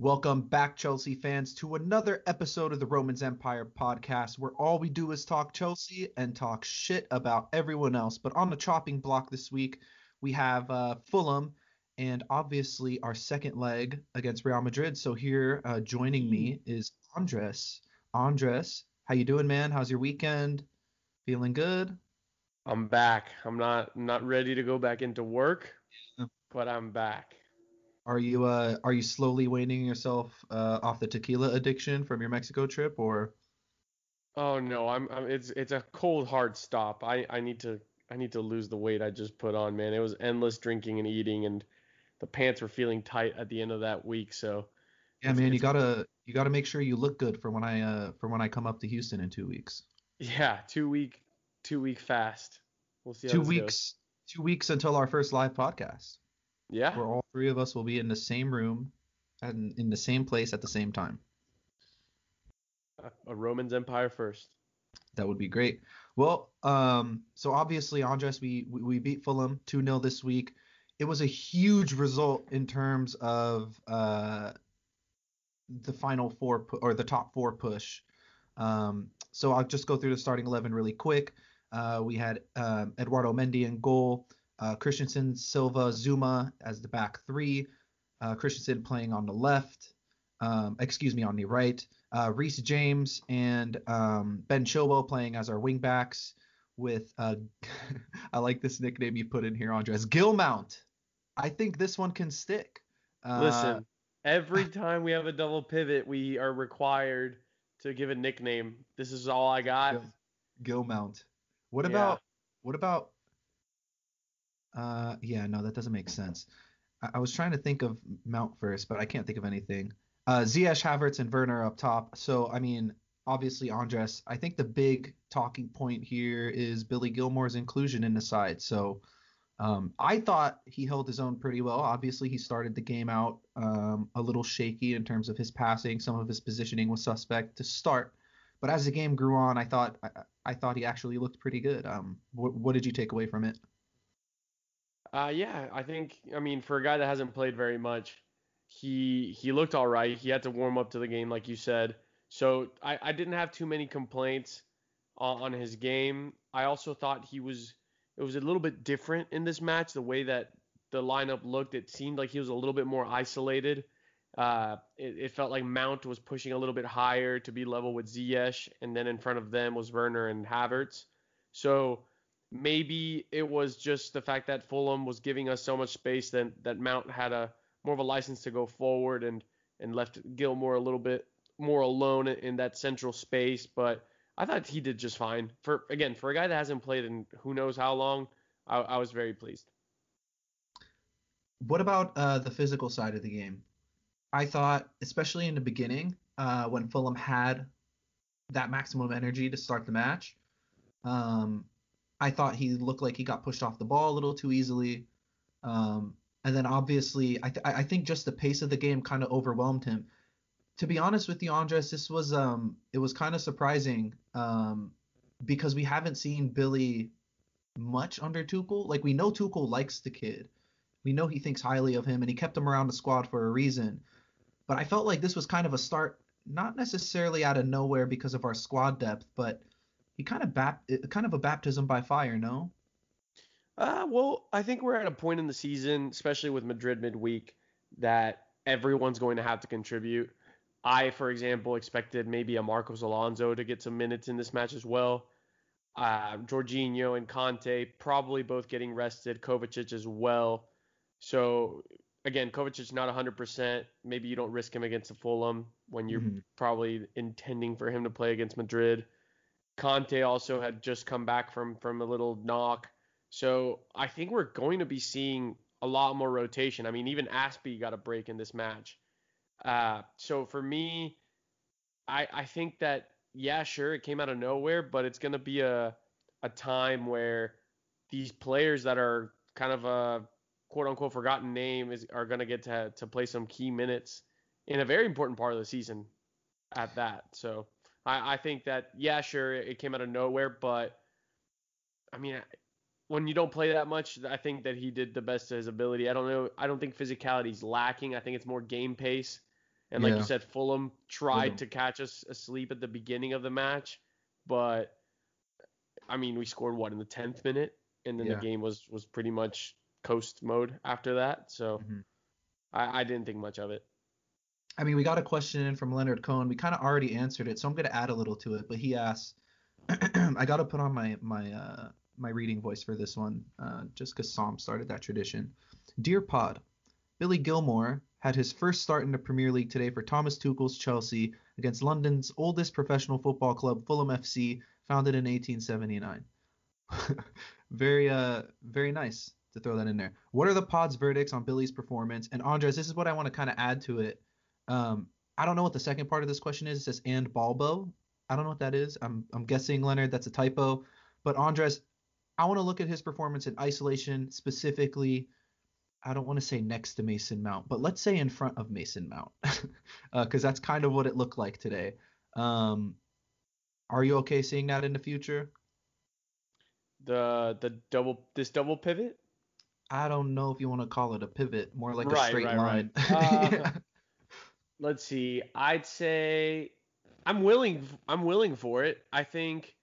Welcome back, Chelsea fans, to another episode of the Romans Empire podcast, where all we do is talk Chelsea and talk shit about everyone else. But on the chopping block this week, we have uh, Fulham and obviously our second leg against Real Madrid. So here, uh, joining me is Andres. Andres, how you doing, man? How's your weekend? Feeling good? I'm back. I'm not not ready to go back into work, Yeah. but I'm back. Are you uh are you slowly weaning yourself uh, off the tequila addiction from your Mexico trip, or Oh no, I'm, I'm it's it's a cold hard stop. I I need to I need to lose the weight I just put on, man. It was endless drinking and eating and the pants were feeling tight at the end of that week, so yeah, man, you gotta you gotta make sure you look good for when I uh for when I come up to Houston in two weeks. yeah, two week two week fast. We'll see how Two this goes. weeks two weeks until our first live podcast, Yeah. where all three of us will be in the same room and in the same place at the same time. A, a Romans Empire first. That would be great. Well, um, so obviously, Andres, we we, we beat Fulham 2 0 this week. It was a huge result in terms of uh, the final four pu- or the top four push. Um, so I'll just go through the starting 11 really quick. Uh, we had um, Eduardo Mendy in goal, uh, Christensen, Silva, Zouma as the back three, uh, Christensen playing on the left, um, excuse me, on the right, uh, Reece James and um, Ben Chilwell playing as our wingbacks with, uh, I like this nickname you put in here, Andres, Gilmount. I think this one can stick. Uh, Listen, every time we have a double pivot, we are required to give a nickname. This is all I got. Gil- Gilmount. What Yeah. about what about uh yeah, no, that doesn't make sense. I, I was trying to think of Mount first, but I can't think of anything. Uh Ziyech Havertz and Werner up top. So I mean, obviously Andres, I think the big talking point here is Billy Gilmour's inclusion in the side. So um, I thought he held his own pretty well. Obviously, he started the game out um, a little shaky in terms of his passing. Some of his positioning was suspect to start, but as the game grew on, I thought I, I thought he actually looked pretty good. Um, what, what did you take away from it? Uh, yeah, I think, I mean, for a guy that hasn't played very much, he he looked all right. He had to warm up to the game, like you said. So I, I didn't have too many complaints on, on his game. I also thought he was, it was a little bit different in this match. The way that the lineup looked, it seemed like he was a little bit more isolated. Uh, it, it felt like Mount was pushing a little bit higher to be level with Ziyech, and then in front of them was Werner and Havertz. So maybe it was just the fact that Fulham was giving us so much space that that Mount had a more of a license to go forward and and left Gilmour a little bit more alone in that central space. But I thought he did just fine. For again, for a guy that hasn't played in who knows how long, I, I was very pleased. What about uh, the physical side of the game? I thought, especially in the beginning, uh, when Fulham had that maximum energy to start the match, um, I thought he looked like he got pushed off the ball a little too easily. Um, and then obviously, I, th- I think just the pace of the game kind of overwhelmed him. To be honest with you, Andres, this was um, it was kind of surprising um, because we haven't seen Billy much under Tuchel. Like we know Tuchel likes the kid, we know he thinks highly of him, and he kept him around the squad for a reason. But I felt like this was kind of a start, not necessarily out of nowhere because of our squad depth, but he kind of bap- kind of a baptism by fire, no? Uh, well, I think we're at a point in the season, especially with Madrid midweek, that everyone's going to have to contribute. I, for example, expected maybe a Marcos Alonso to get some minutes in this match as well. Uh, Jorginho and Kanté probably both getting rested. Kovacic as well. So again, Kovacic not 100%. Maybe you don't risk him against the Fulham when you're Mhm. probably intending for him to play against Madrid. Kanté also had just come back from from a little knock. So I think we're going to be seeing a lot more rotation. I mean, even Azpi got a break in this match. Uh, so for me, I I think that yeah, sure, it came out of nowhere, but it's going to be a a time where these players that are kind of a quote unquote forgotten name is are going to get to to play some key minutes in a very important part of the season at that. So I, I think that yeah, sure, it came out of nowhere, but I mean, when you don't play that much, I think that he did the best of his ability. I don't know. I don't think physicality is lacking. I think it's more game pace And like Yeah. you said, Fulham tried to catch us asleep at the beginning of the match, but I mean, we scored what in the 10th minute, and then Yeah. the game was was pretty much coast mode after that. So Mhm. I, I didn't think much of it. I mean, we got a question in from Leonard Cohen. We kind of already answered it, so I'm going to add a little to it. But he asks, I got to put on my my uh, my reading voice for this one, uh, just because Sam started that tradition. Dear Pod, Billy Gilmour had his first start in the Premier League today for Thomas Tuchel's Chelsea against London's oldest professional football club, Fulham FC, founded in 1879. very uh very nice to throw that in there. What are the pod's verdicts on Billy's performance? And Andres, this is what I want to kind of add to it. Um, I don't know what the second part of this question is. It says and Balbo. I don't know what that is. I'm I'm guessing Leonard that's a typo. But Andres, I want to look at his performance in isolation specifically. I don't want to say next to Mason Mount, but let's say in front of Mason Mount, because that's kind of what it looked like today. Um, are you okay seeing that in the future? The the double this double pivot. I don't know if you want to call it a pivot, more like a straight right, line. right. Uh, Yeah. Let's see. I'd say I'm willing. I'm willing for it. I think.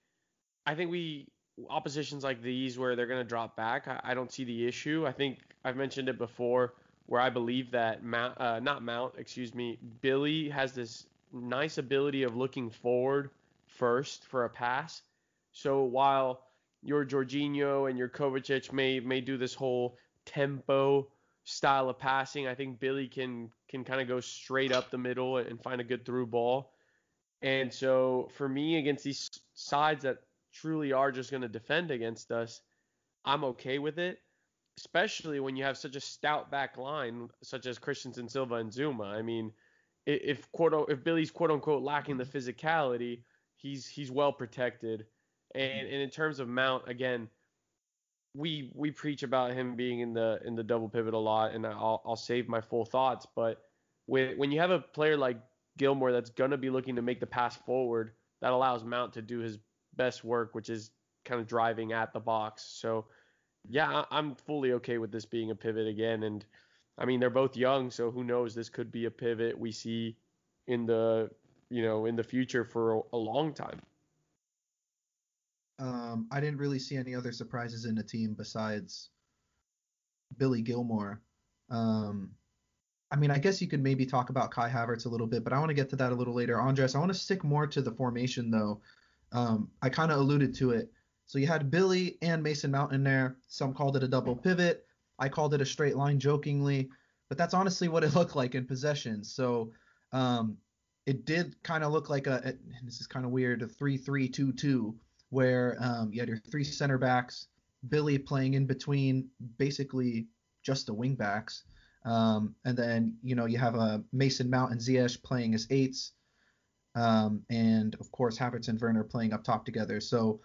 I think we oppositions like these where they're gonna drop back. I, I don't see the issue. I think I've mentioned it before, where I believe that Mount, uh, not Mount, excuse me, Billy has this nice ability of looking forward first for a pass. So while your Jorginho and your Kovacic may may do this whole tempo style of passing. I think Billy can can kind of go straight up the middle and find a good through ball. And so for me against these sides that truly are just going to defend against us, I'm okay with it, especially when you have such a stout back line such as Christensen, Silva, and Zouma. I mean, if quote if Billy's quote unquote lacking the mm-hmm. physicality, he's he's well protected. And, and in terms of Mount, again, we we preach about him being in the in the double pivot a lot, and I'll I'll save my full thoughts. But when when you have a player like Gilmour that's gonna be looking to make the pass forward, that allows Mount to do his best work, which is kind of driving at the box. So yeah, I'm fully okay with this being a pivot again. And I mean they're both young, so who knows? This could be a pivot we see in the you know in the future for a, a long time. Um, I didn't really see any other surprises in the team besides Billy Gilmour. Um, I mean, I guess you could maybe talk about Kai Havertz a little bit, but I want to get to that a little later. Andres, I want to stick more to the formation though. Um, I kind of alluded to it. So you had Billy and Mason Mount in there. Some called it a double pivot. I called it a straight line jokingly, but that's honestly what it looked like in possession. So um, it did kind of look like a, and this is kind of weird, a 3-3-2-2 where um, you had your three center backs, Billy playing in between basically just the wing backs. Um, and then, you know, you have a Mason Mount and Ziyech playing as eights. Um, and of course, Havertz and Werner playing up top together. So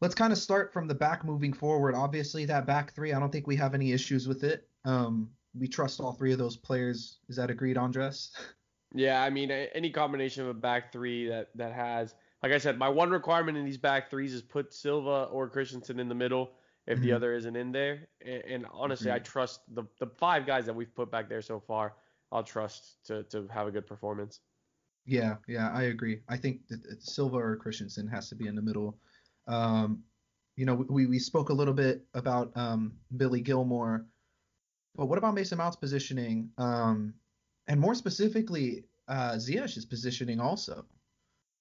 let's kind of start from the back moving forward. Obviously, that back three, I don't think we have any issues with it. Um, we trust all three of those players. Is that agreed, Andres? Yeah, I mean, any combination of a back three that that has, like I said, my one requirement in these back threes is put Silva or Christensen in the middle if the Mhm. other isn't in there. And, and honestly, I trust the the five guys that we've put back there so far. I'll trust to to have a good performance. Yeah, yeah, I agree. I think that that Silva or Christensen has to be in the middle. Um, you know, we, we spoke a little bit about um, Billy Gilmour, but what about Mason Mount's positioning? Um, and more specifically, uh, Ziyech's positioning also.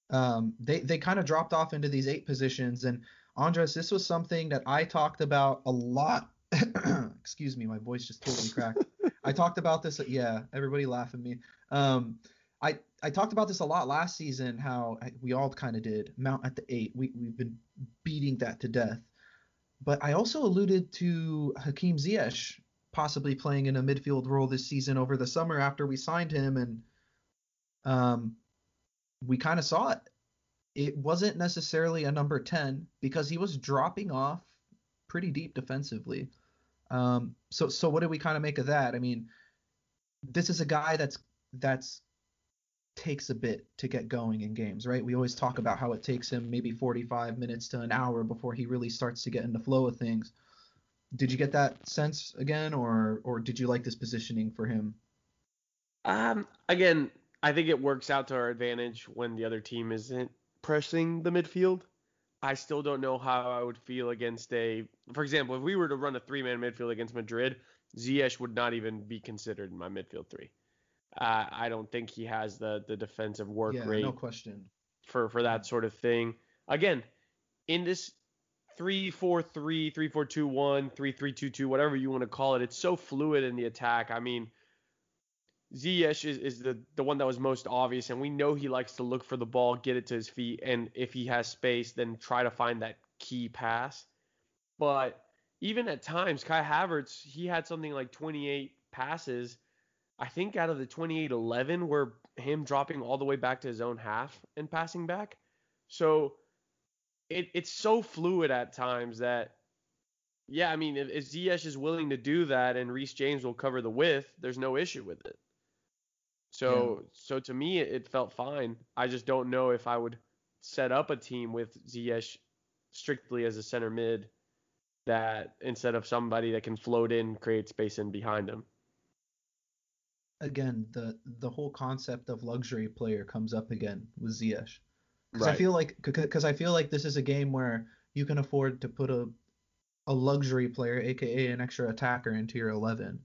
Um, they they kind of dropped off into these eight positions, and Andres, this was something that I talked about a lot. Excuse me, my voice just totally cracked. I talked about this. Yeah, everybody laugh at me. Um, I I talked about this a lot last season. How I, we all kind of did. Mount at the eight. We we've been beating that to death. But I also alluded to Hakim Ziyech possibly playing in a midfield role this season over the summer after we signed him, and um, we kind of saw it. It wasn't necessarily a number ten because he was dropping off pretty deep defensively. Um, so so what do we kind of make of that? I mean, this is a guy that's that's takes a bit to get going in games, right? We always talk about how it takes him maybe 45 minutes to an hour before he really starts to get in the flow of things. Did you get that sense again, or or did you like this positioning for him? Um, again, I think it works out to our advantage when the other team isn't pressing the midfield. I still don't know how I would feel against a, for example, if we were to run a three-man midfield against Madrid, Ziyech would not even be considered in my midfield three. Uh, I don't think he has the the defensive work yeah, rate no question. for for that sort of thing. Again, in this 3-4-3, 3-4-2-1, 3-3-2-2, whatever you want to call it, it's so fluid in the attack. I mean, Ziyech is, is the, the one that was most obvious, and we know he likes to look for the ball, get it to his feet, and if he has space, then try to find that key pass. But even at times, Kai Havertz, he had something like 28 passes. I think out of the 28, 11 were him dropping all the way back to his own half and passing back. So it, it's so fluid at times that, yeah, I mean, if, if Ziyech is willing to do that and Reece James will cover the width, there's no issue with it. So yeah. so to me it felt fine. I just don't know if I would set up a team with Ziyech strictly as a center mid that instead of somebody that can float in, create space in behind him. Again, the the whole concept of luxury player comes up again with Ziyech. Because right. I feel like because I feel like this is a game where you can afford to put a a luxury player, aka an extra attacker, into your eleven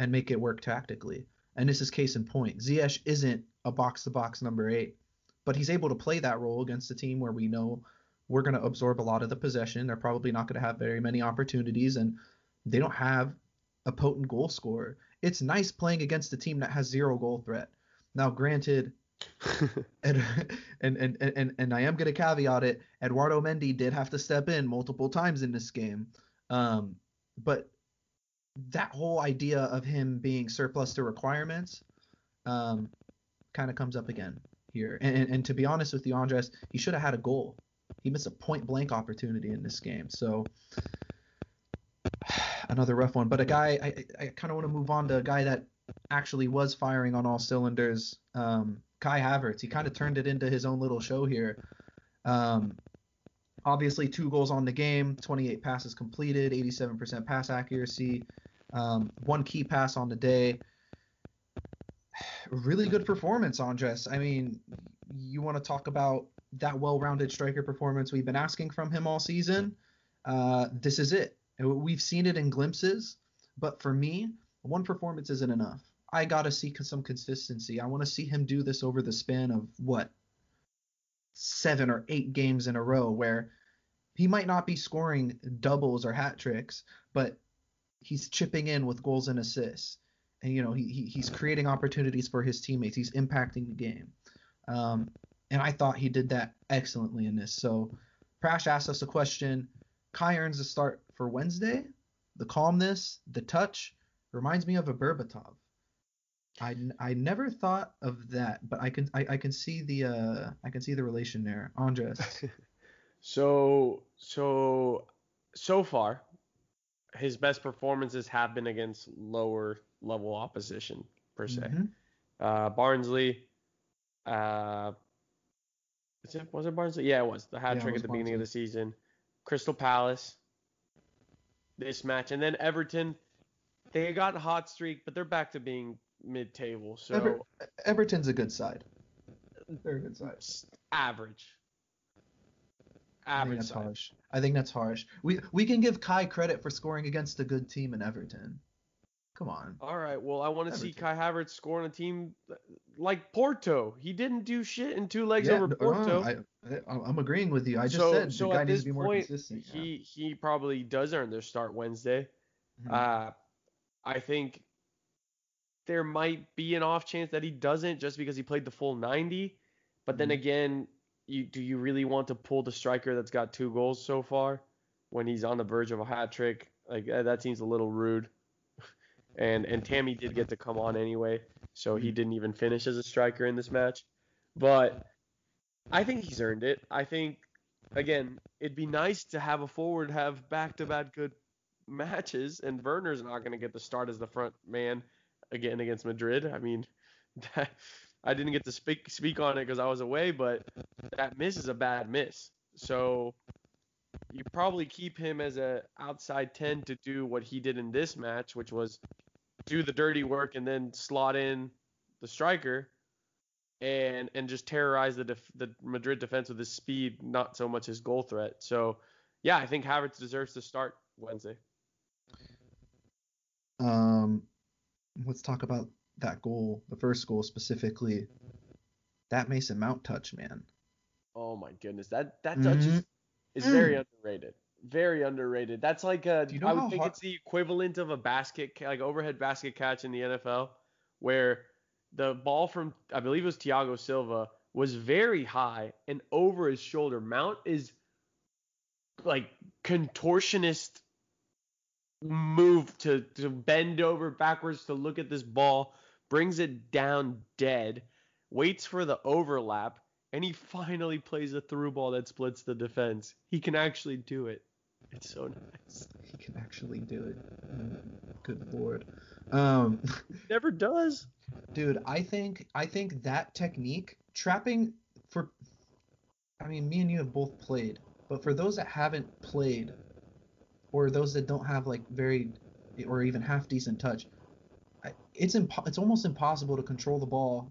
and make it work tactically. And this is case in point. Ziyech isn't a box to box number eight, but he's able to play that role against a team where we know we're going to absorb a lot of the possession. They're probably not going to have very many opportunities, and they don't have a potent goal scorer. It's nice playing against a team that has zero goal threat. Now, granted, and, and, and, and, and I am going to caveat it, Eduardo Mendy did have to step in multiple times in this game. Um, but that whole idea of him being surplus to requirements um, kind of comes up again here. And, and, and, to be honest with you, Andres, he should have had a goal. He missed a point blank opportunity in this game. So another rough one. But a guy, I, I kind of want to move on to a guy that actually was firing on all cylinders. Um, Kai Havertz. He kind of turned it into his own little show here. Um, obviously, two goals on the game, 28 passes completed, 87% pass accuracy. Um, one key pass on the day. Really good performance, Andres. I mean, you want to talk about that well-rounded striker performance we've been asking from him all season. Uh, this is it. We've seen it in glimpses, but for me, one performance isn't enough. I gotta see some consistency. I want to see him do this over the span of what seven or eight games in a row, where he might not be scoring doubles or hat tricks, but he's chipping in with goals and assists, and you know he, he he's creating opportunities for his teammates. He's impacting the game, um, and I thought he did that excellently in this. So, Prash asked us a question. Kai earns a start for Wednesday. The calmness, the touch, reminds me of a Berbatov. I, I never thought of that, but I can I, I can see the uh I can see the relation there, Andres. so so so far, his best performances have been against lower level opposition per se. Mm-hmm. Uh, Barnsley, uh, it, was it Barnsley? Yeah, it was the hat yeah, trick at the Barnsley. beginning of the season. Crystal Palace, this match, and then Everton. They got a hot streak, but they're back to being mid-table. So Ever- Everton's a good side. They're a good side. Average. I think that's harsh. I think that's harsh. We we can give Kai credit for scoring against a good team in Everton. Come on. All right. Well, I want to see Kai Havertz score on a team like Porto. He didn't do shit in two legs yeah, over Porto. I, am agreeing with you. I just so, said so the guy needs to be more point, consistent. He yeah. he probably does earn their start Wednesday. Mm-hmm. Uh, I think there might be an off chance that he doesn't just because he played the full 90. But then mm-hmm. again, you do you really want to pull the striker that's got two goals so far when he's on the verge of a hat trick? Like uh, that seems a little rude. and and Tammy did get to come on anyway, so he didn't even finish as a striker in this match. But I think he's earned it. I think again, it'd be nice to have a forward have back-to-back good matches, and Werner's not going to get the start as the front man again against Madrid. I mean, that I didn't get to speak speak on it because I was away, but that miss is a bad miss. So you probably keep him as a outside 10 to do what he did in this match, which was do the dirty work and then slot in the striker and and just terrorize the def- the Madrid defense with his speed, not so much his goal threat. So, yeah, I think Havertz deserves to start Wednesday. Um, let's talk about that goal, the first goal specifically. That Mason Mount touch, man. Oh my goodness, that that touch mm-hmm. is, is very Mm. underrated. Very underrated. That's like a, you know I would think hard- it's the equivalent of a basket, like overhead basket catch in the NFL, where the ball from I believe it was Thiago Silva was very high and over his shoulder. Mount is like contortionist move to to bend over backwards to look at this ball, brings it down dead, waits for the overlap, and he finally plays a through ball that splits the defense. He can actually do it. It's so nice. He can actually do it. Good lord. Um, Never does. dude, I think I think that technique trapping for. I mean, me and you have both played, but for those that haven't played, or those that don't have like very, or even half decent touch, it's impo- it's almost impossible to control the ball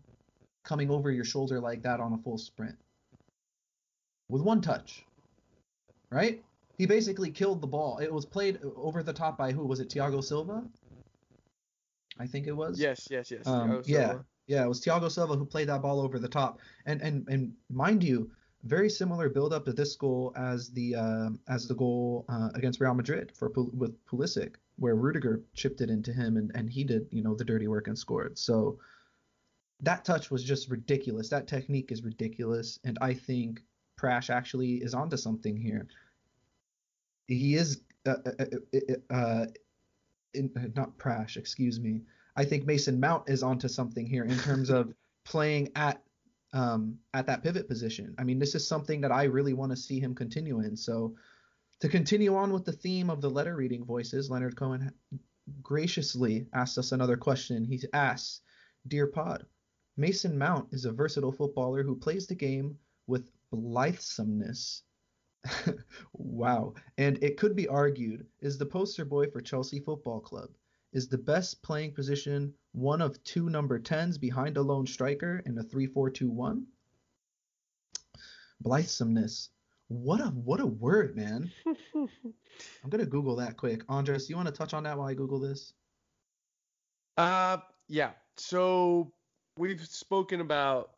coming over your shoulder like that on a full sprint with one touch, right? He basically killed the ball. It was played over the top by who? Was it Thiago Silva? I think it was. Yes, yes, yes. Um, yeah, yeah, it was Thiago Silva who played that ball over the top, and and and mind you, very similar build up to this goal as the uh, as the goal uh, against Real Madrid for with Pulisic, where Rudiger chipped it into him and and he did you know the dirty work and scored. So that touch was just ridiculous. That technique is ridiculous, and I think Prash actually is onto something here. He is uh, uh, uh, uh, in, not Prash, excuse me. I think Mason Mount is onto something here in terms of playing at um, at that pivot position. I mean, this is something that I really want to see him continue in. So to continue on with the theme of the letter reading voices, Leonard Cohen graciously asked us another question. He asks, "Dear Pod, Mason Mount is a versatile footballer who plays the game with blithesomeness." wow. And it could be argued is the poster boy for Chelsea Football Club. Is the best playing position one of two number 10s behind a lone striker in a 3-4-2-1? Blithesomeness. What a what a word, man. I'm gonna Google that quick. Andres, you want to touch on that while I Google this? Uh, yeah. So we've spoken about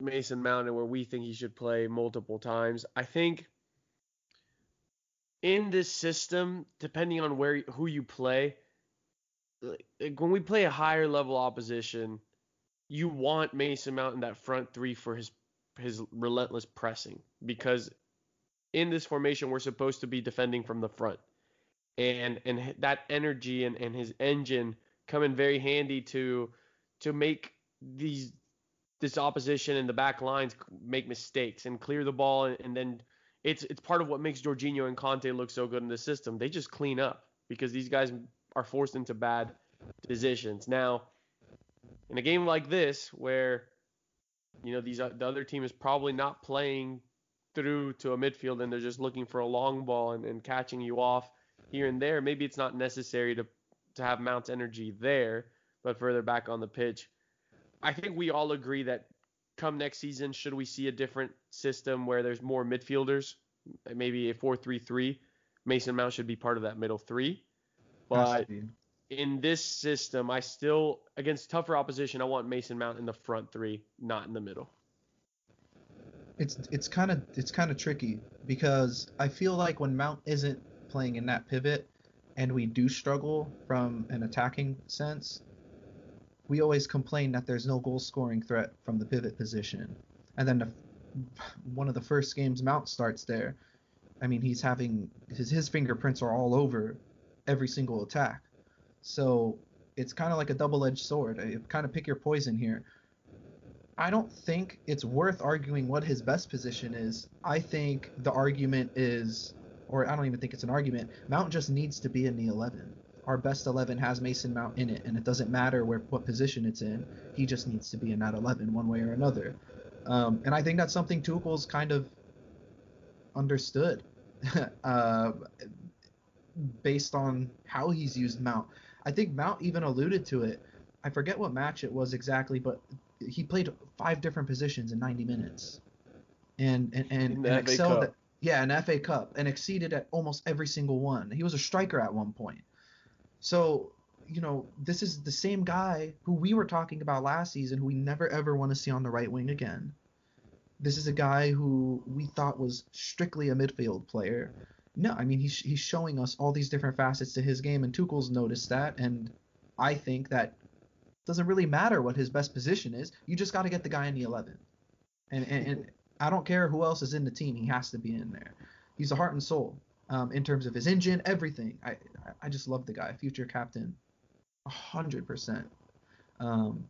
Mason Mount and where we think he should play multiple times. I think in this system, depending on where who you play, like like, when we play a higher level opposition, you want Mason Mount in that front three for his his relentless pressing because in this formation we're supposed to be defending from the front and and that energy and, and his engine come in very handy to to make these this opposition and the back lines make mistakes and clear the ball and, and then it's it's part of what makes Jorginho and Kanté look so good in the system. They just clean up because these guys are forced into bad positions. Now, in a game like this where you know these uh, the other team is probably not playing through to a midfield and they're just looking for a long ball and, and catching you off here and there, maybe it's not necessary to to have Mount's energy there, but further back on the pitch. I think we all agree that come next season, should we see a different system where there's more midfielders, maybe a 4-3-3, Mason Mount should be part of that middle three. But in this system, I still against tougher opposition, I want Mason Mount in the front three, not in the middle. It's it's kind of it's kind of tricky because I feel like when Mount isn't playing in that pivot and we do struggle from an attacking sense, we always complain that there's no goal scoring threat from the pivot position. And then the, one of the first games Mount starts there, I mean he's having his his fingerprints are all over every single attack. So it's kind of like a double-edged sword. You kind of pick your poison here. I don't think it's worth arguing what his best position is. I think the argument is, or I don't even think it's an argument. Mount just needs to be in the 11. Our best 11 has Mason Mount in it, and it doesn't matter where what position it's in. He just needs to be in that 11 one way or another. Um, and I think that's something Tuchel's kind of understood, uh, based on how he's used Mount. I think Mount even alluded to it. I forget what match it was exactly, but he played five different positions in 90 minutes, and and and, and excelled. At, yeah, an FA Cup, and exceeded at almost every single one. He was a striker at one point. So you know, this is the same guy who we were talking about last season, who we never ever want to see on the right wing again. This is a guy who we thought was strictly a midfield player. No, I mean he's he's showing us all these different facets to his game, and Tuchel's noticed that, and I think that doesn't really matter what his best position is. You just got to get the guy in the 11, and, and and I don't care who else is in the team. He has to be in there. He's a heart and soul um, in terms of his engine, everything. I I- just love the guy, future captain, a hundred percent. Um,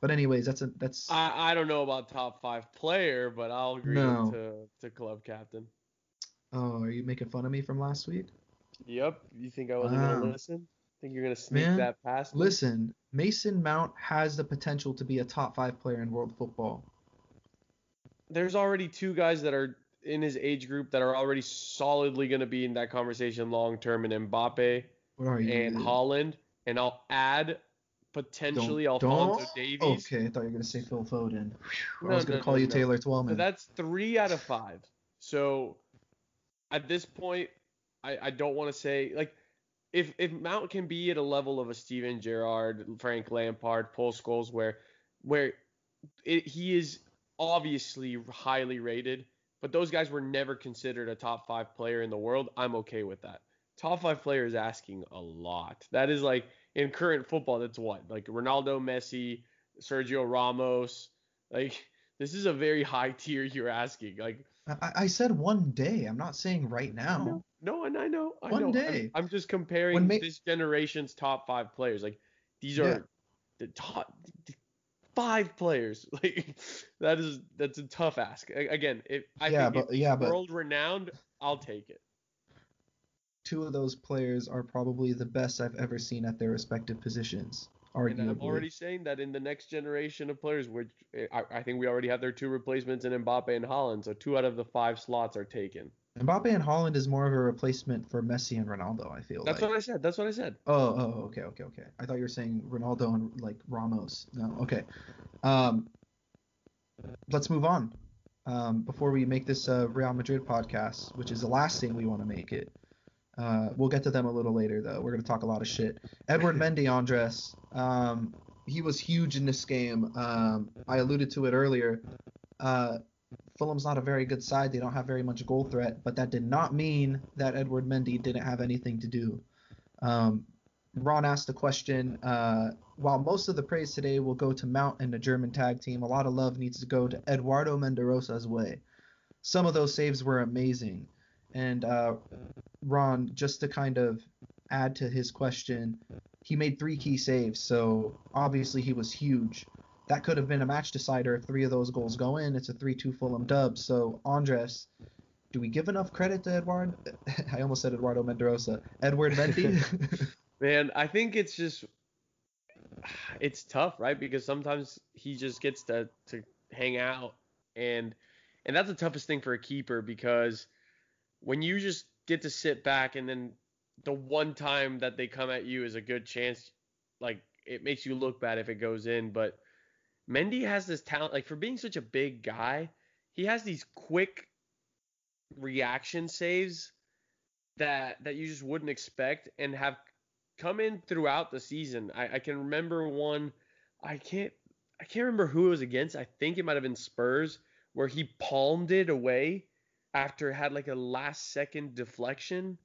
but anyways, that's a that's I, I don't know about top five player, but I'll agree No. to to club captain. oh, are you making fun of me from last week? Yep. You think I wasn't Wow. gonna listen? Think you're gonna sneak Man, that past me? Listen, Mason Mount has the potential to be a top five player in world football. There's already two guys that are in his age group that are already solidly gonna be in that conversation long term, and Mbappe What are you? and? Haaland, and I'll add potentially Don't- Alphonso don't- Davies. Okay, I thought you were gonna say Phil Foden. Whew, No, I was gonna no, call no, you. Taylor So that's three out of five. So at this point, I, I don't want to say like if if Mount can be at a level of a Steven Gerrard, Frank Lampard, Paul Scholes, where where it, he is obviously highly rated, but those guys were never considered a top five player in the world. I'm okay with that. Top five player is asking a lot. That is like in current football. That's what like Ronaldo, Messi, Sergio Ramos. Like this is a very high tier you're asking. Like I, I said one day. I'm not saying right now. no, and I know, I One know. I'm- day. I'm, just comparing Ma- this generation's top five players. Like these Yeah. are the top five players. Like that is that's a tough ask. Again, if I yeah, think but yeah, but world renowned, I'll take it. two of those players are probably the best I've ever seen at their respective positions. Arguably. And I'm already saying that in the next generation of players, which I, I think we already have their two replacements in Mbappe and Haaland, so two out of the five slots are taken. Mbappe and Haaland is more of a replacement for Messi and Ronaldo. I feel That's like. what I said. That's what I said. Oh, oh, okay, okay, okay. I thought you were saying Ronaldo and like Ramos. No, okay. Um, let's move on. Um, before we make this uh, Real Madrid podcast, which is the last thing we want to make it. Uh, we'll get to them a little later though. We're gonna talk a lot of shit. Edward Mendy, Andres. Um, he was huge in this game. Um, I alluded to it earlier. Uh, Fulham's not a very good side. They don't have very much goal threat, but that did not mean that Edward Mendy didn't have anything to do. Um, Ron asked the question uh, while most of the praise today will go to Mount and the German tag team, a lot of love needs to go to Eduardo Menderosa's way. Some of those saves were amazing. And uh, Ron, just to kind of add to his question, he made three key saves, so obviously he was huge. That could have been a match decider if three of those goals go in. It's a 3 2 Fulham dub. So, Andres, do we give enough credit to Eduard? I almost said Eduardo Menderosa. Edward Mendy? Man, I think it's just it's tough, right? Because sometimes he just gets to to hang out and and that's the toughest thing for a keeper because when you just get to sit back and then the one time that they come at you is a good chance like it makes you look bad if it goes in, but Mendy has this talent like for being such a big guy, he has these quick reaction saves that that you just wouldn't expect and have come in throughout the season. I, I can remember one. I can't. I can't remember who it was against. I think it might have been Spurs, where he palmed it away after it had like a last second deflection,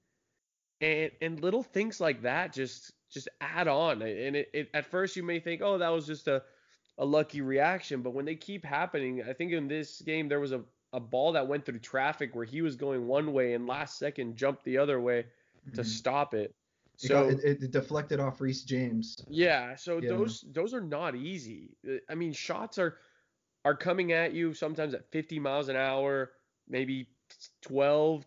and and little things like that just just add on. And it, it at first you may think, oh, that was just a a lucky reaction, but when they keep happening, I think in this game there was a a ball that went through traffic where he was going one way and last second jumped the other way to Mhm. stop it. It So got- it, it deflected off Reece James. yeah, so Yeah. those those are not easy. Uh, I mean, shots are are coming at you sometimes at 50 miles an hour, maybe 12.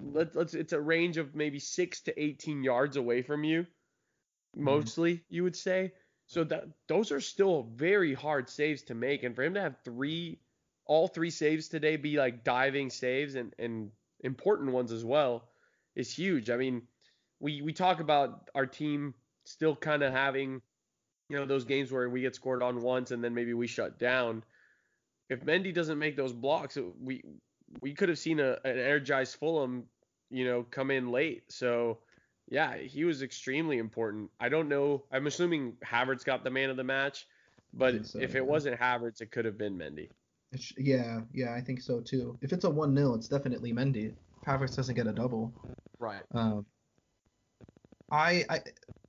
Let, let's it's a range of maybe six to 18 yards away from you, hmm. mostly you would say. So that those are still very hard saves to make, and for him to have three, all three saves today be like diving saves and and important ones as well, is huge. I mean, we we talk about our team still kind of having you know, those games where we get scored on once and then maybe we shut down. If Mendy doesn't make those blocks, we we could have seen a, an energized Fulham, you know, come in late. So yeah, he was extremely important. I don't know. I'm assuming Havertz got the man of the match, but so, if it wasn't Havertz, it could have been Mendy. It's, yeah, yeah, I think so too. If it's a one 0 it's definitely Mendy. Havertz doesn't get a double. Right. Um, I I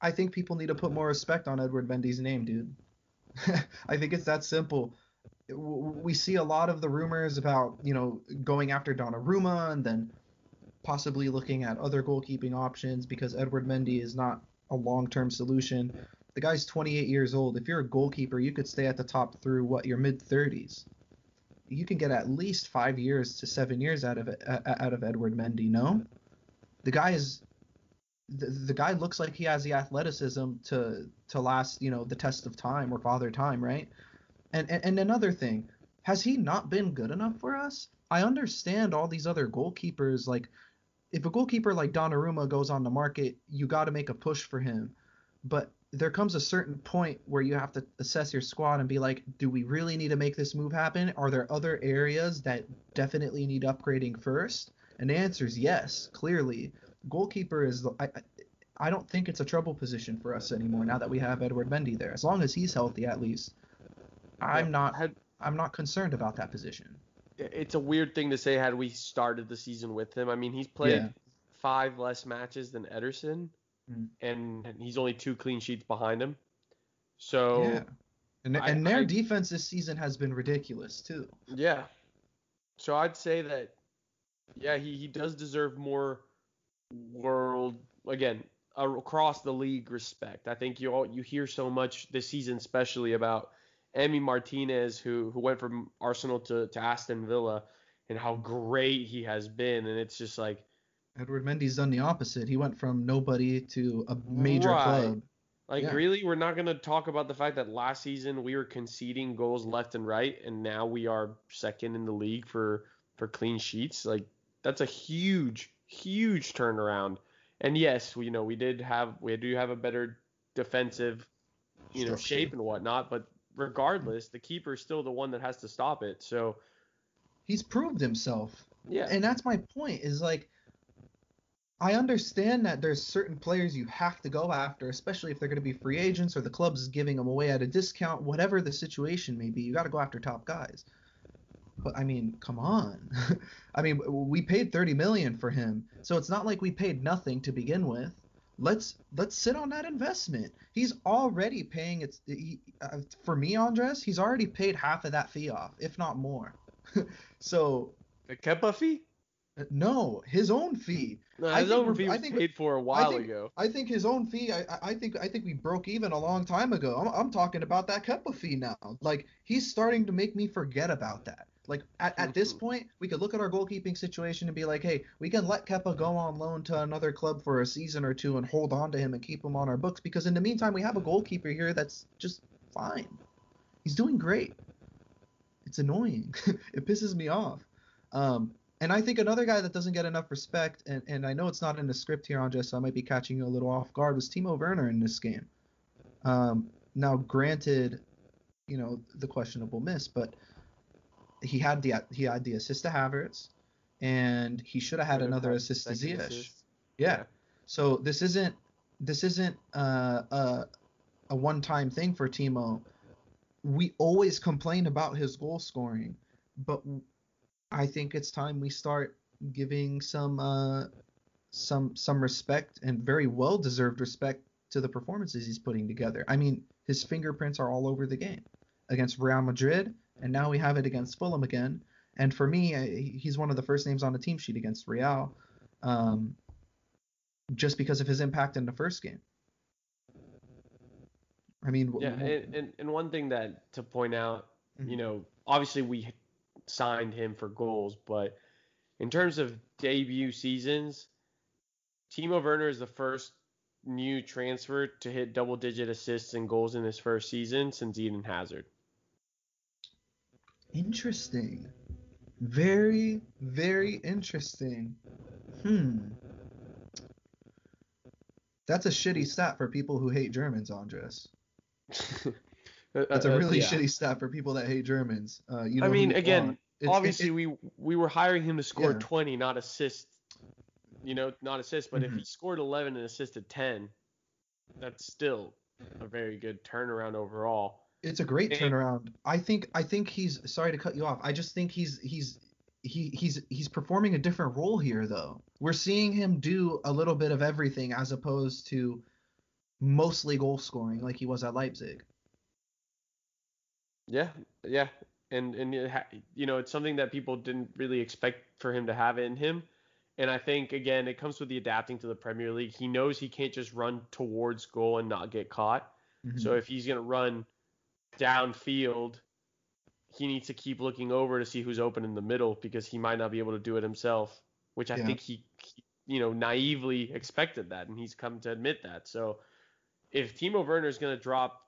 I think people need to put more respect on Edward Mendy's name, dude. I think it's that simple. We see a lot of the rumors about you know going after Donnarumma and then possibly looking at other goalkeeping options because Edward Mendy is not a long-term solution. The guy's 28 years old. If you're a goalkeeper, you could stay at the top through what your mid 30s. You can get at least five years to seven years out of it, out of Edward Mendy. No, the guy is the, the guy looks like he has the athleticism to to last you know the test of time or father time, right? And and, and another thing, has he not been good enough for us? I understand all these other goalkeepers like if a goalkeeper like Donnarumma goes on the market, you got to make a push for him. But there comes a certain point where you have to assess your squad and be like, do we really need to make this move happen? Are there other areas that definitely need upgrading first? And the answer is yes, clearly. Goalkeeper is I, I don't think it's a trouble position for us anymore now that we have Edward Mendy there. As long as he's healthy, at least, I'm yeah, not had, I'm not concerned about that position it's a weird thing to say had we started the season with him. I mean, he's played yeah. five less matches than Ederson, mm. and, and, he's only two clean sheets behind him. So yeah, and, I, and their I, defense this season has been ridiculous too. Yeah, so I'd say that yeah, he, he does deserve more world again across the league respect. I think you all you hear so much this season, especially about Emi Martinez, who who went from Arsenal to, to Aston Villa, and how great he has been. And it's just like Edward Mendy's done the opposite. He went from nobody to a major right. club. Like yeah. really, we're not gonna talk about the fact that last season we were conceding goals left and right, and now we are second in the league for for clean sheets. Like that's a huge, huge turnaround. And yes, we you know we did have we do have a better defensive, you know, shape and whatnot, but regardless, the keeper is still the one that has to stop it. So he's proved himself. Yeah. And that's my point is like I understand that there's certain players you have to go after, especially if they're going to be free agents or the club's giving them away at a discount, whatever the situation may be. You got to go after top guys. But I mean, come on. I mean, we paid 30 million for him. So it's not like we paid nothing to begin with let's let's sit on that investment. He's already paying its he, uh, for me, Andres. He's already paid half of that fee off, if not more. so the Kepa fee? Uh, no, his own fee. No, his own fee was I think, paid for a while I think, ago. I think his own fee. I, I think I think we broke even a long time ago. I'm, I'm talking about that Kepa fee now. Like he's starting to make me forget about that. Like at, at this mm-hmm. point, we could look at our goalkeeping situation and be like, hey, we can let Kepa go on loan to another club for a season or two and hold on to him and keep him on our books because in the meantime, we have a goalkeeper here that's just fine. He's doing great. It's annoying. it pisses me off. Um, and I think another guy that doesn't get enough respect, and, and I know it's not in the script here, Andres, so I might be catching you a little off guard, was Timo Werner in this game. Um, now, granted, you know, the questionable miss, but – he had the he had the assist to Havertz, and he should have had another assist to Ziyech. Yeah. yeah. So this isn't this isn't uh, a a one time thing for Timo. We always complain about his goal scoring, but I think it's time we start giving some uh, some some respect and very well deserved respect to the performances he's putting together. I mean, his fingerprints are all over the game against Real Madrid and now we have it against Fulham again. And for me, he's one of the first names on the team sheet against Real, um, just because of his impact in the first game. I mean, yeah, and, and, and one thing that to point out, mm-hmm. you know, obviously we signed him for goals, but in terms of debut seasons, Timo Werner is the first new transfer to hit double digit assists and goals in his first season since Eden Hazard. Interesting. Very, very interesting. Hmm. That's a shitty stat for people who hate Germans, Andres. That's a Uh, really yeah. shitty stat for people that hate Germans. Uh, you know I mean, again. It's- it- obviously it- we we were hiring him to score Yeah. 20, not assist. You know, not assist. But if Mhm. he scored 11 and assisted 10, that's still a very good turnaround overall. It's a great turnaround. I think I think he's sorry to cut you off. I just think he's he's he he's he's performing a different role here though. We're seeing him do a little bit of everything as opposed to mostly goal scoring like he was at Leipzig. Yeah, yeah, and and it ha- you know it's something that people didn't really expect for him to have in him, and I think again it comes with the adapting to the Premier League. He knows he can't just run towards goal and not get caught. Mhm. So if he's gonna run downfield, he needs to keep looking over to see who's open in the middle because he might not be able to do it himself. Which I Yeah. think he, he, you know, naively expected that, and he's come to admit that. So if Timo Werner is gonna drop,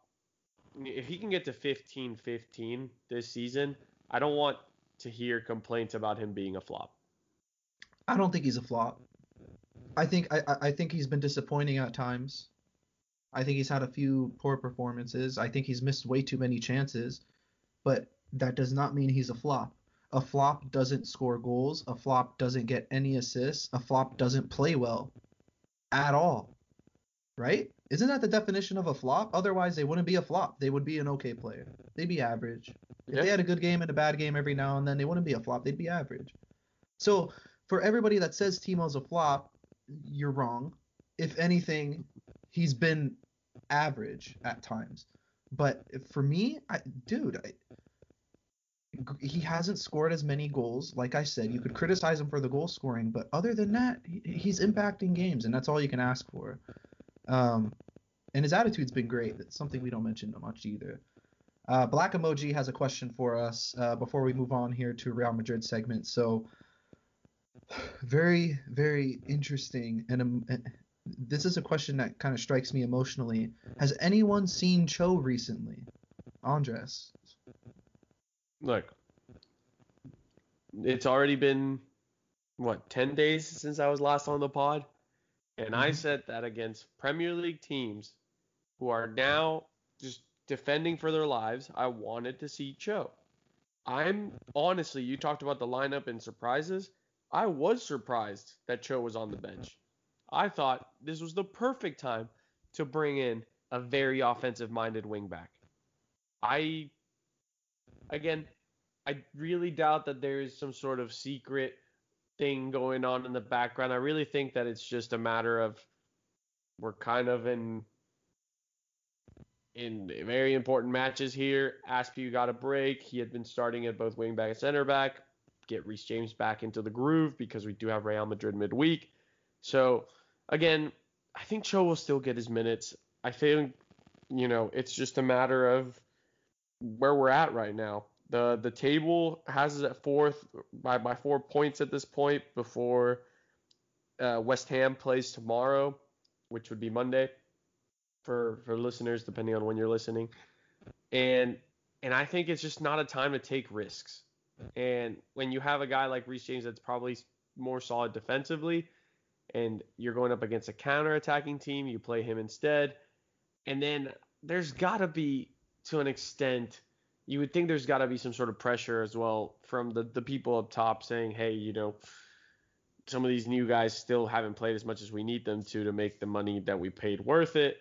if he can get to 15-15 this season, I don't want to hear complaints about him being a flop. I don't think he's a flop. I think I- I think he's been disappointing at times. I think he's had a few poor performances. I think he's missed way too many chances, but that does not mean he's a flop. A flop doesn't score goals. A flop doesn't get any assists. A flop doesn't play well at all. Right? Isn't that the definition of a flop? Otherwise, they wouldn't be a flop. They would be an okay player. They'd be average. If they had a good game and a bad game every now and then, they wouldn't be a flop. They'd be average. So for everybody that says Timo's a flop, you're wrong. If anything, he's been average at times. But for me, I, dude, I, he hasn't scored as many goals. Like I said, you could criticize him for the goal scoring, but other than that, he, he's impacting games, and that's all you can ask for. Um, and his attitude's been great. That's something we don't mention much either. Uh, Black Emoji has a question for us uh, before we move on here to Real Madrid segment. So, very, very interesting. And this is a question that kind of strikes me emotionally. Has anyone seen Cho recently? Andres. Look, it's already been what 10 days since I was last on the pod, and I Mhm. said that against Premier League teams who are now just defending for their lives, I wanted to see Cho. I'm honestly, you talked about the lineup and surprises. I was surprised that Cho was on the bench. I thought this was the perfect time to bring in a very offensive minded wingback. I again, I really doubt that there is some sort of secret thing going on in the background. I really think that it's just a matter of we're kind of in in very important matches here. Azpi got a break. He had been starting at both wing back and center back. Get Reece James back into the groove because we do have Real Madrid midweek. So again, I think Cho will still get his minutes. I think you know it's just a matter of where we're at right now. The the table has us at fourth by, by four points at this point before uh, West Ham plays tomorrow, which would be Monday for for listeners depending on when you're listening. And and I think it's just not a time to take risks. And when you have a guy like Reece James that's probably more solid defensively, and you're going up against a counter-attacking team, you play him instead. And then there's got to be, to an extent, you would think there's got to be some sort of pressure as well from the, the people up top saying, hey, you know, some of these new guys still haven't played as much as we need them to to make the money that we paid worth it.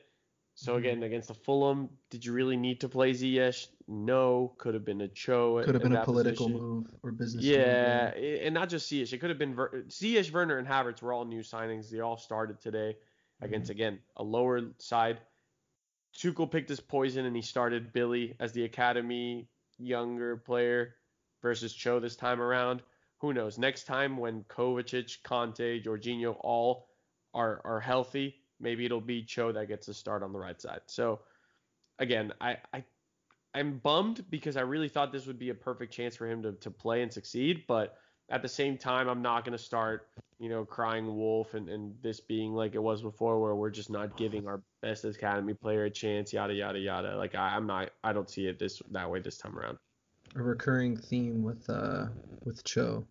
So Mhm. again, against the Fulham, did you really need to play Ziyech? No, could have been a Cho. Could have been a political position. move or business. move, Yeah, i- and not just Ziyech. It could have been Ver- Ziyech, Werner, and Havertz were all new signings. They all started today against again a lower side. Tuchel picked his poison and he started Billy as the academy younger player versus Cho this time around. Who knows? Next time when Kovacic, Kanté, Jorginho all are are healthy, maybe it'll be Cho that gets a start on the right side. So again, I, I I'm bummed because I really thought this would be a perfect chance for him to, to play and succeed, but at the same time, I'm not going to start, you know, crying wolf and, and this being like it was before where we're just not giving our best academy player a chance, yada, yada, yada. Like, I, I'm not, I don't see it this that way this time around. A recurring theme with uh with Cho.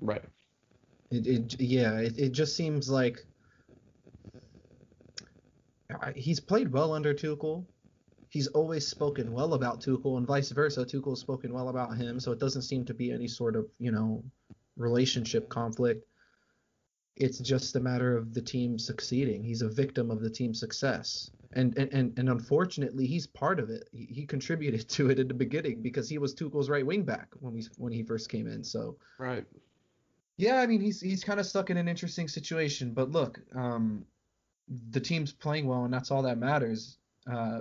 Right. It, it yeah, it, it just seems like he's played well under Tuchel. he's always spoken well about Tuchel and vice versa. Tuchel's spoken well about him, so it doesn't seem to be any sort of, you know, relationship conflict. It's just a matter of the team succeeding. He's a victim of the team's success. And and, and, and unfortunately, he's part of it. He, he contributed to it in the beginning because he was Tuchel's right wing back when we when he first came in. So Right. yeah, I mean he's he's kind of stuck in an interesting situation. But look, um, the team's playing well, and that's all that matters. Uh,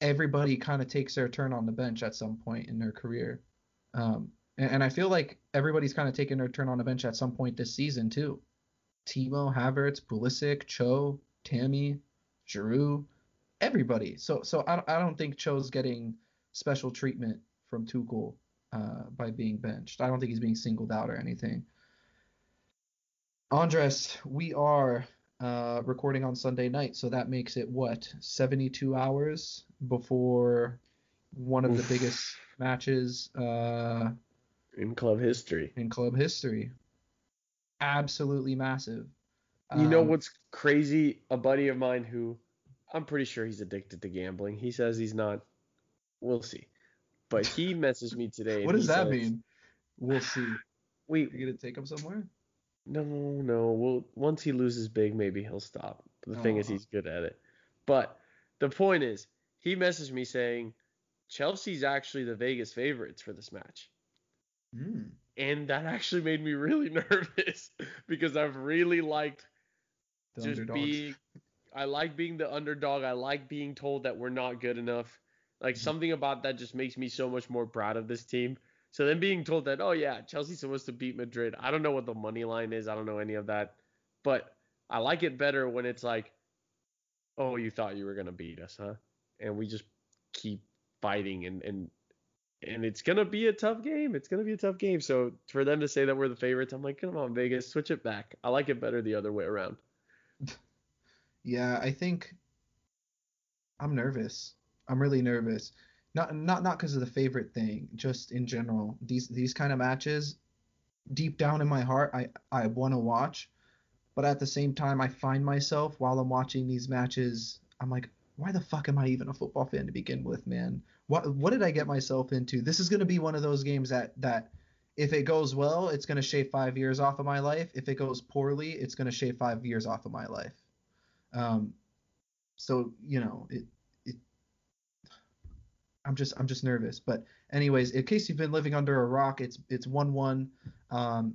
everybody kind of takes their turn on the bench at some point in their career, um, and, and I feel like everybody's kind of taking their turn on the bench at some point this season too. Timo, Havertz, Pulisic, Cho, Tammy, Giroud, everybody. So so I, I don't think Cho's getting special treatment from Tuchel uh, by being benched. I don't think he's being singled out or anything. Andres, we are uh, recording on Sunday night, so that makes it what 72 hours before one of Oof. the biggest matches uh, In club history. in club history. Absolutely massive. You know Um, what's crazy? A buddy of mine who I'm pretty sure he's addicted to gambling. He says he's not. We'll see. But he messaged me today. What does that says, mean? We'll see. We You gonna take him somewhere? No no. Well, once he loses big, maybe he'll stop. The thing is, he's good at it. But the point is, he messaged me saying Chelsea's actually the Vegas favorites for this match. Hmm. And that actually made me really nervous because I've really liked The just underdogs. being I like being the underdog. I like being told that we're not good enough. Like Mm-hmm. something about that just makes me so much more proud of this team. So then being told that, oh yeah, Chelsea's supposed to beat Madrid. I don't know what the money line is. I don't know any of that. But I like it better when it's like, oh, you thought you were gonna beat us, huh? And we just keep fighting and and and it's gonna be a tough game. It's gonna be a tough game. So for them to say that we're the favorites, I'm like, come on, Vegas, switch it back. I like it better the other way around. Yeah, I think I'm nervous. I'm really nervous. Not not not because of the favorite thing, just in general. These these kind of matches, deep down in my heart, I I want to watch, but at the same time, I find myself while I'm watching these matches, I'm like, why the fuck am I even a football fan to begin with, man? What what did I get myself into? This is gonna be one of those games that that if it goes well, it's gonna shave five years off of my life. If it goes poorly, it's gonna shave five years off of my life. Um, so you know, it, I'm just I'm just nervous. But anyways, in case you've been living under a rock, it's it's one one. Um,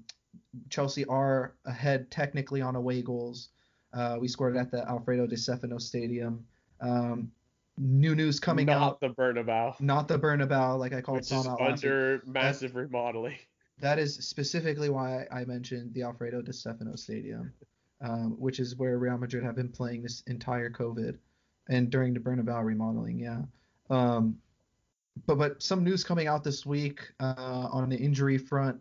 Chelsea are ahead technically on away goals. Uh, we scored at the Alfredo Di Stefano Stadium. Um, new news coming not out. Not the Bernabeu, Not the Bernabeu, like I called which Son is out last week. under massive remodeling. That is specifically why I mentioned the Alfredo Di Stefano Stadium, um, which is where Real Madrid have been playing this entire COVID and during the Bernabeu remodeling. Yeah. Um, but but some news coming out this week uh, on the injury front,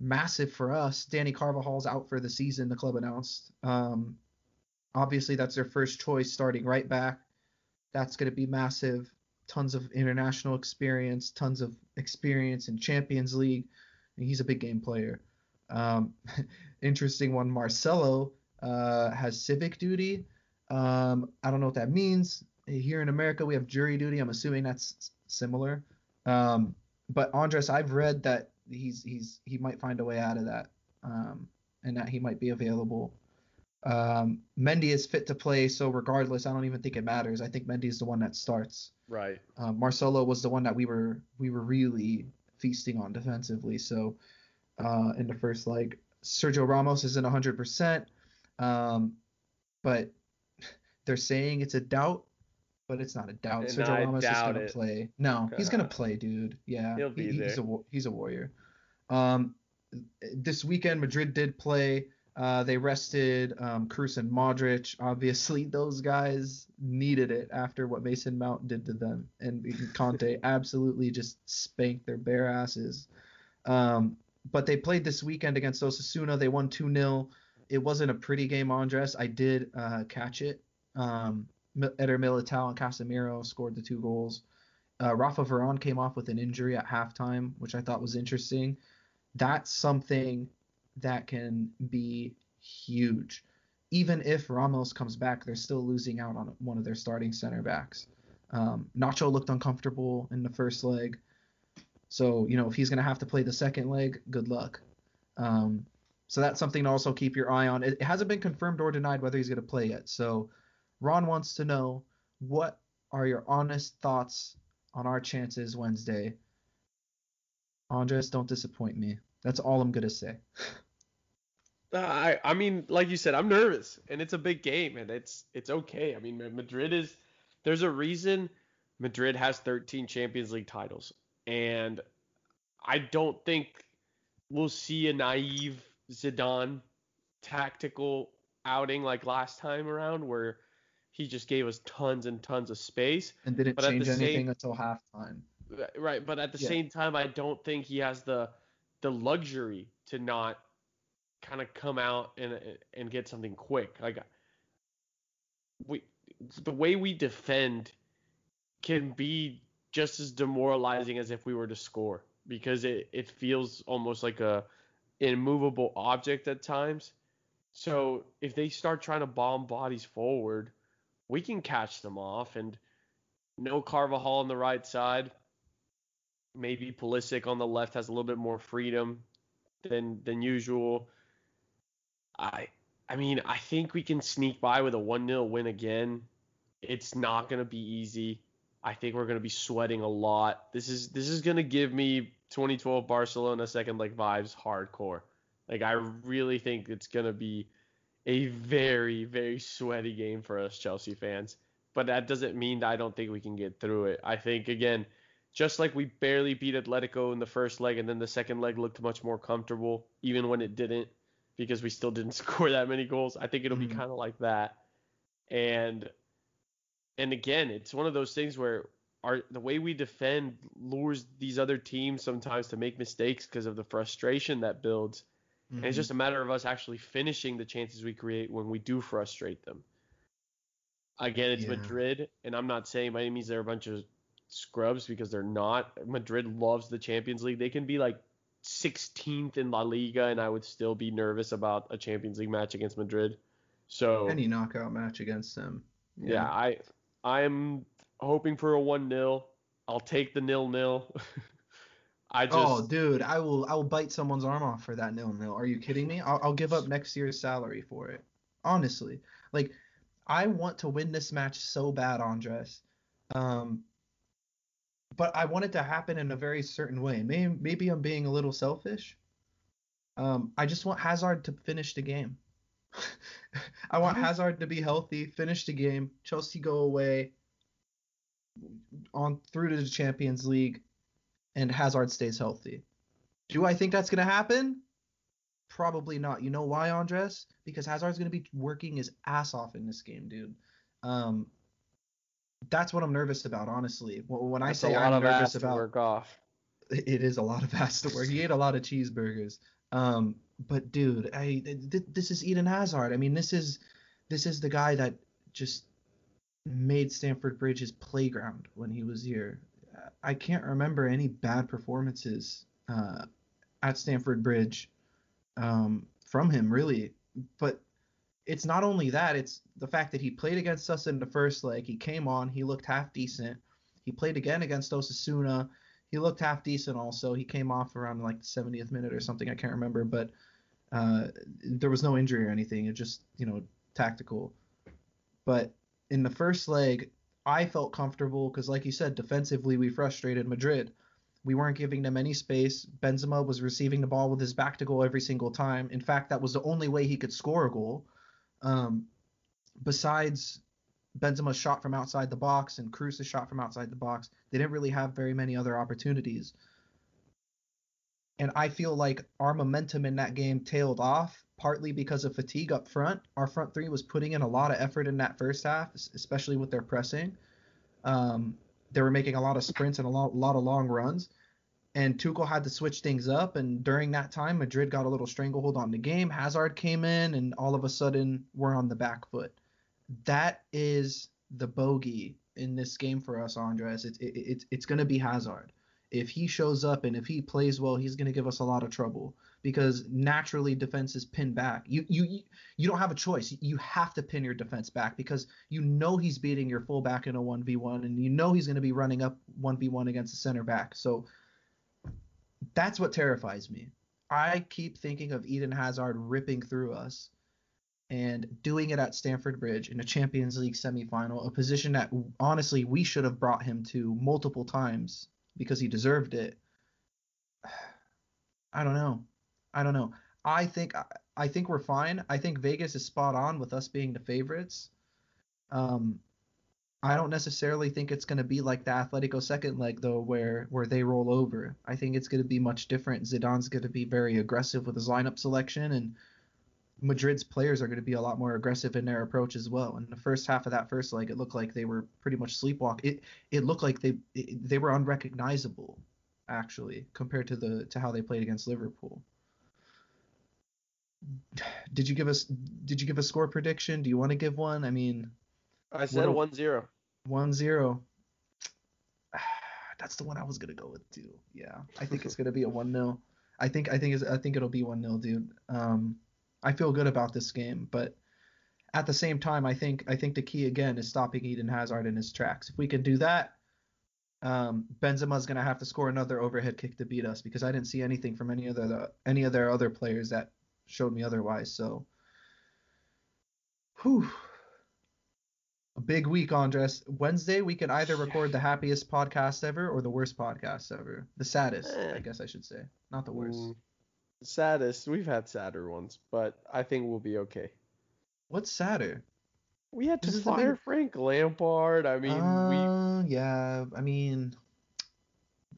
massive for us. Dani Carvajal's out for the season. The club announced. Um, obviously, that's their first choice starting right back. That's going to be massive. Tons of international experience, tons of experience in Champions League. He's a big game player. Um, interesting one. Marcelo uh, has civic duty. Um, I don't know what that means. Here in America, we have jury duty. I'm assuming that's similar. Um, but Andres, I've read that he's he's he might find a way out of that, um, and that he might be available. Um, Mendy is fit to play, so regardless, I don't even think it matters. I think Mendy is the one that starts. Right. Um, Marcelo was the one that we were we were really feasting on defensively. So uh, in the first leg, Sergio Ramos isn't 100%, um, but they're saying it's a doubt, but it's not a doubt. And Sergio Ramos is gonna it. play. No, he's gonna play, dude. Yeah, he'll be he- he's there. a he's a warrior. Um, this weekend Madrid did play. Uh, they rested um, Kroos and Modric. Obviously, those guys needed it after what Mason Mount did to them, and Kanté absolutely just spanked their bare asses. Um, but they played this weekend against Osasuna. They won 2 0. It wasn't a pretty game, Andres. I did uh, catch it. Um, Eder Militao and Casemiro scored the two goals. Uh, Rafa Varane came off with an injury at halftime, which I thought was interesting. That's something that can be huge. Even if Ramos comes back, they're still losing out on one of their starting center backs. Um, Nacho looked uncomfortable in the first leg. So, you know, if he's going to have to play the second leg, good luck. Um, so that's something to also keep your eye on. It, it hasn't been confirmed or denied whether he's going to play yet. So Ron wants to know what are your honest thoughts on our chances Wednesday? Andres, don't disappoint me. That's all I'm to say. I I mean, like you said, I'm nervous, and it's a big game, and it's it's okay. I mean, Madrid is there's a reason Madrid has 13 Champions League titles, and I don't think we'll see a naive Zidane tactical outing like last time around, where he just gave us tons and tons of space and didn't but change anything same, until halftime. Right, but at the yeah. same time, I don't think he has the the luxury to not kind of come out and and get something quick. Like we the way we defend can be just as demoralizing as if we were to score because it, it feels almost like a immovable object at times. So if they start trying to bomb bodies forward, we can catch them off and no Carvajal on the right side. Maybe Pulisic on the left has a little bit more freedom than than usual. I I mean, I think we can sneak by with a 1-0 win again. It's not going to be easy. I think we're going to be sweating a lot. This is this is going to give me 2012 Barcelona second leg vibes hardcore. Like I really think it's going to be a very very sweaty game for us Chelsea fans. But that doesn't mean that I don't think we can get through it. I think again, just like we barely beat Atletico in the first leg and then the second leg looked much more comfortable even when it didn't because we still didn't score that many goals. I think it'll mm-hmm. be kind of like that. And and again, it's one of those things where our the way we defend lures these other teams sometimes to make mistakes because of the frustration that builds. Mm-hmm. And it's mm-hmm. just a matter of us actually finishing the chances we create when we do frustrate them. Again, it's yeah. Madrid, and I'm not saying by any means they're a bunch of scrubs because they're not. Madrid loves the Champions League. They can be like 16th in La Liga, and I would still be nervous about a Champions League match against Madrid. So any knockout match against them. Yeah, yeah I I'm hoping for a one 0 I'll take the nil nil. I just oh dude, I will I will bite someone's arm off for that nil nil. Are you kidding me? I'll, I'll give up next year's salary for it. Honestly, like I want to win this match so bad, Andres. Um, but I want it to happen in a very certain way. Maybe maybe I'm being a little selfish. Um, I just want Hazard to finish the game. I want. Hazard to be healthy, finish the game, Chelsea go away on through to the Champions League, and Hazard stays healthy. Do I think that's gonna happen? Probably not. You know why, Andres? Because Hazard's gonna be working his ass off in this game, dude. Um, that's what I'm nervous about, honestly. When I say I'm nervous about, work off. It is a lot of ass to work. He ate a lot of cheeseburgers. Um, but dude, I th- this is Eden Hazard. I mean, this is this is the guy that just made Stamford Bridge his playground when he was here. I can't remember any bad performances uh, at Stamford Bridge um, from him, really. But it's not only that; it's the fact that he played against us in the first leg. He came on, he looked half decent. He played again against Osasuna. He looked half decent also. He came off around like the 70th minute or something. I can't remember, but uh, there was no injury or anything. It just you know tactical. But in the first leg, I felt comfortable because, like you said, defensively we frustrated Madrid. We weren't giving them any space. Benzema was receiving the ball with his back to goal every single time. In fact, that was the only way he could score a goal. Um, besides Benzema's shot from outside the box and Kroos's shot from outside the box, they didn't really have very many other opportunities. And I feel like our momentum in that game tailed off partly because of fatigue up front. Our front three was putting in a lot of effort in that first half, especially with their pressing. Um, they were making a lot of sprints and a lot, lot of long runs and Tuchel had to switch things up. And during that time, Madrid got a little stranglehold on the game. Hazard came in, and all of a sudden, we're on the back foot. That is the bogey in this game for us, Andres. It's it, it's it's going to be Hazard. If he shows up and if he plays well, he's going to give us a lot of trouble because naturally defenses pin back. You you you don't have a choice. You have to pin your defense back because you know he's beating your fullback in a 1v1 and you know he's going to be running up 1v1 against the center back. So that's what terrifies me. I keep thinking of Eden Hazard ripping through us and doing it at Stamford Bridge in a Champions League semifinal, a position that honestly we should have brought him to multiple times because he deserved it. I don't know. I don't know. I think I think we're fine. I think Vegas is spot on with us being the favorites. Um, I don't necessarily think it's going to be like the Atletico second leg though, where where they roll over. I think it's going to be much different. Zidane's going to be very aggressive with his lineup selection, and Madrid's players are going to be a lot more aggressive in their approach as well. In the first half of that first leg, it looked like they were pretty much sleepwalk. It it looked like they it, they were unrecognizable actually compared to the to how they played against Liverpool. Did you give us did you give a score prediction? Do you want to give one? I mean, I said What- 1-0. one zero. That's the one I was gonna go with too. Yeah, I think it's gonna be a one 0 I think I think it's, I think it'll be one 0 dude. Um, I feel good about this game, but at the same time, I think I think the key again is stopping Eden Hazard in his tracks. If we can do that, um, Benzema's gonna have to score another overhead kick to beat us because I didn't see anything from any of the any of their other players that showed me otherwise. So, whew. A big week, Andres. Wednesday, we can either record the happiest podcast ever or the worst podcast ever. The saddest, Eh. I guess I should say. Not the worst. Mm, saddest. We've had sadder ones, but I think we'll be okay. What's sadder? We had to fire Frank Lampard. I mean, we uh, yeah. I mean,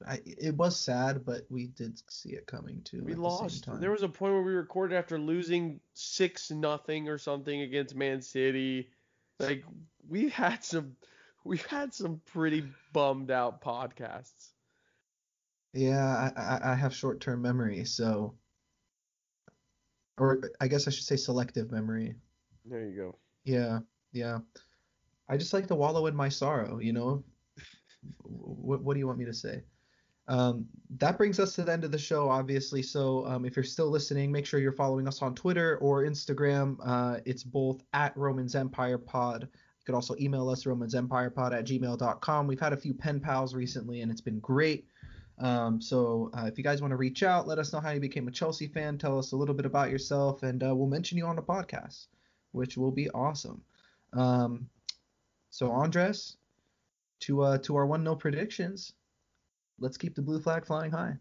I, it was sad, but we did see it coming too. we at the lost. There was a point where we recorded after losing six nothing or something against Man City. Like we've had some, we've had some pretty bummed out podcasts. Yeah, I, I, have short-term memory, so, or I guess I should say selective memory. There you go. Yeah, yeah. I just like to wallow in my sorrow, you know? What, what do you want me to say? Um, that brings us to the end of the show, obviously. So um, if you're still listening, make sure you're following us on Twitter or Instagram. Uh, it's both at Romans Empire Pod. You could also email us, romansempirepod at gmail.com. We've had a few pen pals recently, and it's been great. Um, so uh, if you guys want to reach out, let us know how you became a Chelsea fan. Tell us a little bit about yourself, and uh, we'll mention you on the podcast which will be awesome. Um, so Andres, to uh, to our one 0 predictions, let's keep the blue flag flying high.